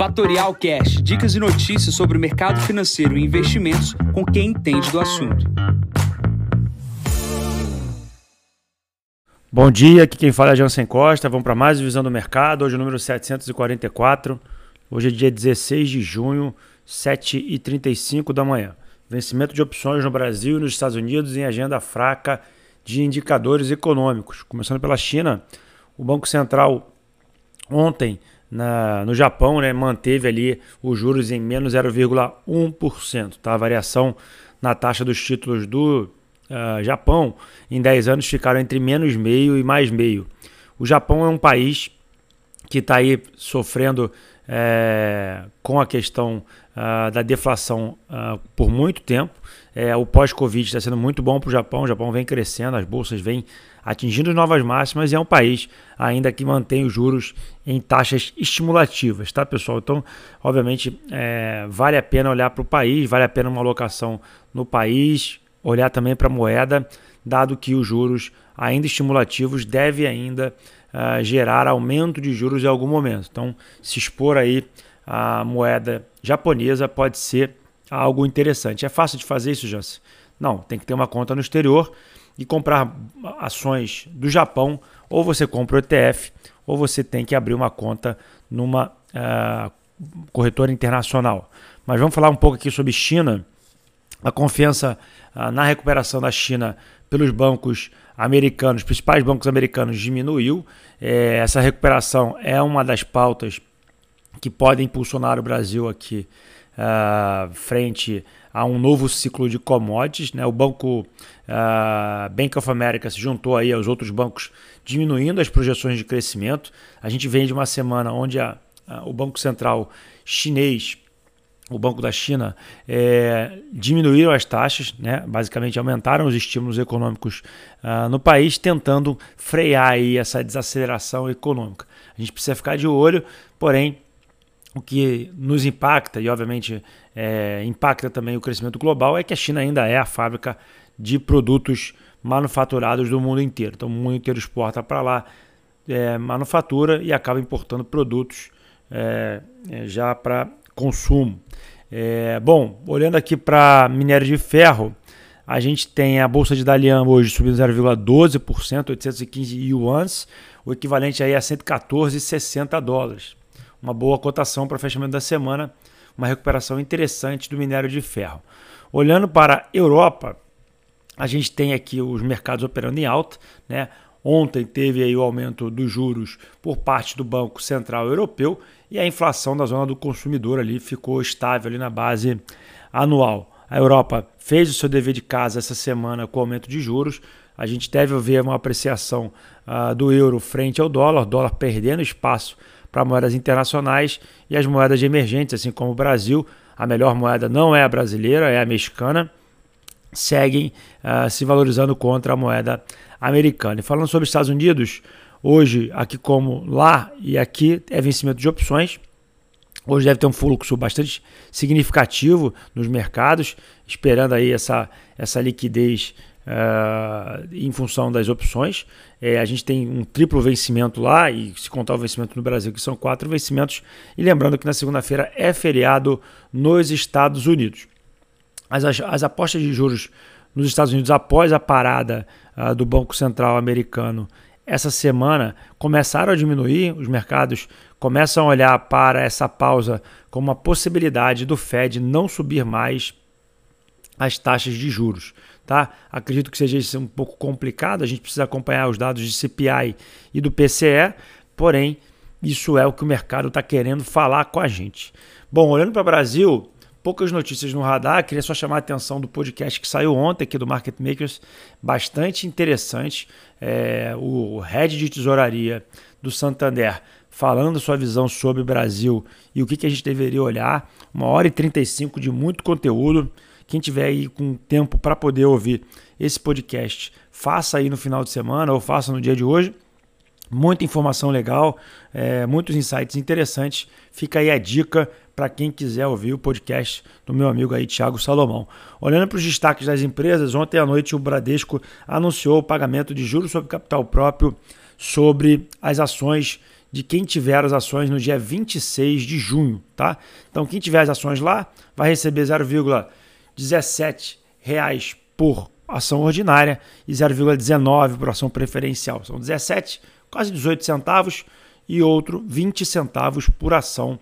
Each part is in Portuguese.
Fatorial Cash, dicas e notícias sobre o mercado financeiro e investimentos com quem entende do assunto. Bom dia, aqui quem fala é Jansen Costa. Vamos para mais Visão do Mercado, hoje é o número 744. Hoje é dia 16 de junho, 7h35 da manhã. Vencimento de opções no Brasil e nos Estados Unidos em agenda fraca de indicadores econômicos. Começando pela China, o Banco Central ontem na, no Japão né, manteve ali os juros em menos 0,1%. Tá? A variação na taxa dos títulos do uh, Japão em 10 anos ficaram entre menos meio e mais meio. O Japão é um país que está aí sofrendo é, com a questão uh, da deflação uh, por muito tempo. É, o pós-Covid está sendo muito bom para o Japão. O Japão vem crescendo, as bolsas vêm atingindo novas máximas e é um país ainda que mantém os juros em taxas estimulativas, tá, pessoal? Então, obviamente, é, vale a pena olhar para o país, vale a pena uma alocação no país, olhar também para a moeda, dado que os juros ainda estimulativos devem ainda uh, gerar aumento de juros em algum momento. Então, se expor aí a moeda japonesa pode ser algo interessante. É fácil de fazer isso, Jansen? Não, tem que ter uma conta no exterior e comprar ações do Japão, ou você compra o ETF, ou você tem que abrir uma conta numa uh, corretora internacional. Mas vamos falar um pouco aqui sobre China. A confiança uh, na recuperação da China pelos bancos americanos, principais bancos americanos, diminuiu. É, essa recuperação é uma das pautas que podem impulsionar o Brasil aqui uh, frente a um novo ciclo de commodities. Né? O banco uh, Bank of America se juntou aí aos outros bancos, diminuindo as projeções de crescimento. A gente vem de uma semana onde a, a, o Banco Central chinês o Banco da China é, diminuíram as taxas, né? basicamente aumentaram os estímulos econômicos uh, no país, tentando frear aí essa desaceleração econômica. A gente precisa ficar de olho, porém, o que nos impacta, e obviamente é, impacta também o crescimento global, é que a China ainda é a fábrica de produtos manufaturados do mundo inteiro. Então, o mundo inteiro exporta para lá, é, manufatura e acaba importando produtos é, é já para consumo. É, bom, olhando aqui para minério de ferro, a gente tem a bolsa de Dalian hoje subindo 0,12%, 815 yuans, o equivalente aí a 114,60 dólares. Uma boa cotação para fechamento da semana, uma recuperação interessante do minério de ferro. Olhando para a Europa, a gente tem aqui os mercados operando em alta, né? Ontem teve aí o aumento dos juros por parte do Banco Central Europeu e a inflação da zona do consumidor ali ficou estável ali na base anual. A Europa fez o seu dever de casa essa semana com o aumento de juros. A gente deve ver uma apreciação uh, do euro frente ao dólar, dólar perdendo espaço para moedas internacionais e as moedas emergentes, assim como o Brasil. A melhor moeda não é a brasileira, é a mexicana seguem uh, se valorizando contra a moeda americana. E falando sobre Estados Unidos, hoje, aqui como lá e aqui, é vencimento de opções. Hoje deve ter um fluxo bastante significativo nos mercados, esperando aí essa, essa liquidez uh, em função das opções. É, a gente tem um triplo vencimento lá, e se contar o vencimento no Brasil, que são quatro vencimentos. E lembrando que na segunda-feira é feriado nos Estados Unidos as, as apostas de juros nos Estados Unidos após a parada uh, do Banco Central americano essa semana começaram a diminuir, os mercados começam a olhar para essa pausa como uma possibilidade do Fed não subir mais as taxas de juros. Tá? Acredito que seja um pouco complicado, a gente precisa acompanhar os dados de CPI e do PCE, porém, isso é o que o mercado está querendo falar com a gente. Bom, olhando para o Brasil, poucas notícias no radar. Queria só chamar a atenção do podcast que saiu ontem aqui do Market Makers, bastante interessante. É, o head de tesouraria do Santander falando sua visão sobre o Brasil e o que, que a gente deveria olhar. Uma hora e 35 de muito conteúdo. Quem tiver aí com tempo para poder ouvir esse podcast, faça aí no final de semana ou faça no dia de hoje. Muita informação legal, é, muitos insights interessantes. Fica aí a dica para quem quiser ouvir o podcast do meu amigo aí, Thiago Salomão. Olhando para os destaques das empresas, ontem à noite o Bradesco anunciou o pagamento de juros sobre capital próprio sobre as ações de quem tiver as ações no dia 26 de junho, tá? Então quem tiver as ações lá vai receber 0,17 reais por ação ordinária e 0,19 por ação preferencial. São 17, quase 18 centavos e outro 20 centavos por ação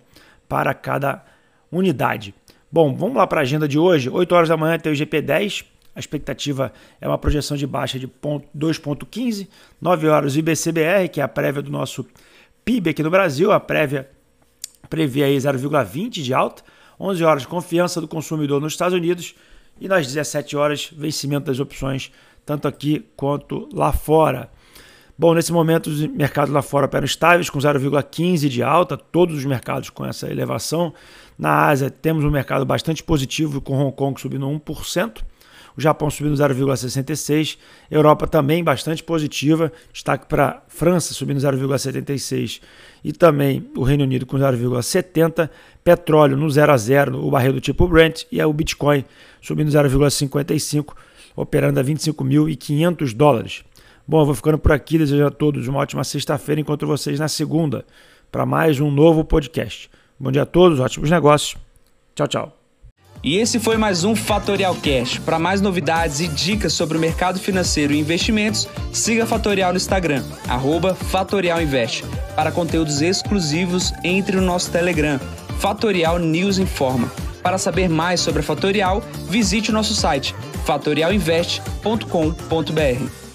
para cada unidade. Bom, vamos lá para a agenda de hoje. 8 horas da manhã tem o GP10. A expectativa é uma projeção de baixa de 2,15. 9 horas o IBCBR, que é a prévia do nosso PIB aqui no Brasil. A prévia prevê aí 0,20 de alta. 11 horas confiança do consumidor nos Estados Unidos. E nas 17 horas, vencimento das opções, tanto aqui quanto lá fora. Bom, nesse momento os mercados lá fora operam estáveis, com 0,15 de alta, todos os mercados com essa elevação. Na Ásia temos um mercado bastante positivo, com Hong Kong subindo 1%, o Japão subindo 0,66%, Europa também bastante positiva, destaque para França subindo 0,76% e também o Reino Unido com 0,70%, petróleo no 0 a 0, o barril do tipo Brent e o Bitcoin subindo 0,55%, operando a 25.500 dólares. Bom, vou ficando por aqui. Desejo a todos uma ótima sexta-feira. Encontro vocês na segunda para mais um novo podcast. Bom dia a todos, ótimos negócios. Tchau, tchau. E esse foi mais um Fatorial Cash. Para mais novidades e dicas sobre o mercado financeiro e investimentos, siga Fatorial no Instagram, @fatorialinvest. Para conteúdos exclusivos, entre no nosso Telegram, Fatorial News Informa. Para saber mais sobre a Fatorial, visite o nosso site fatorialinvest.com.br.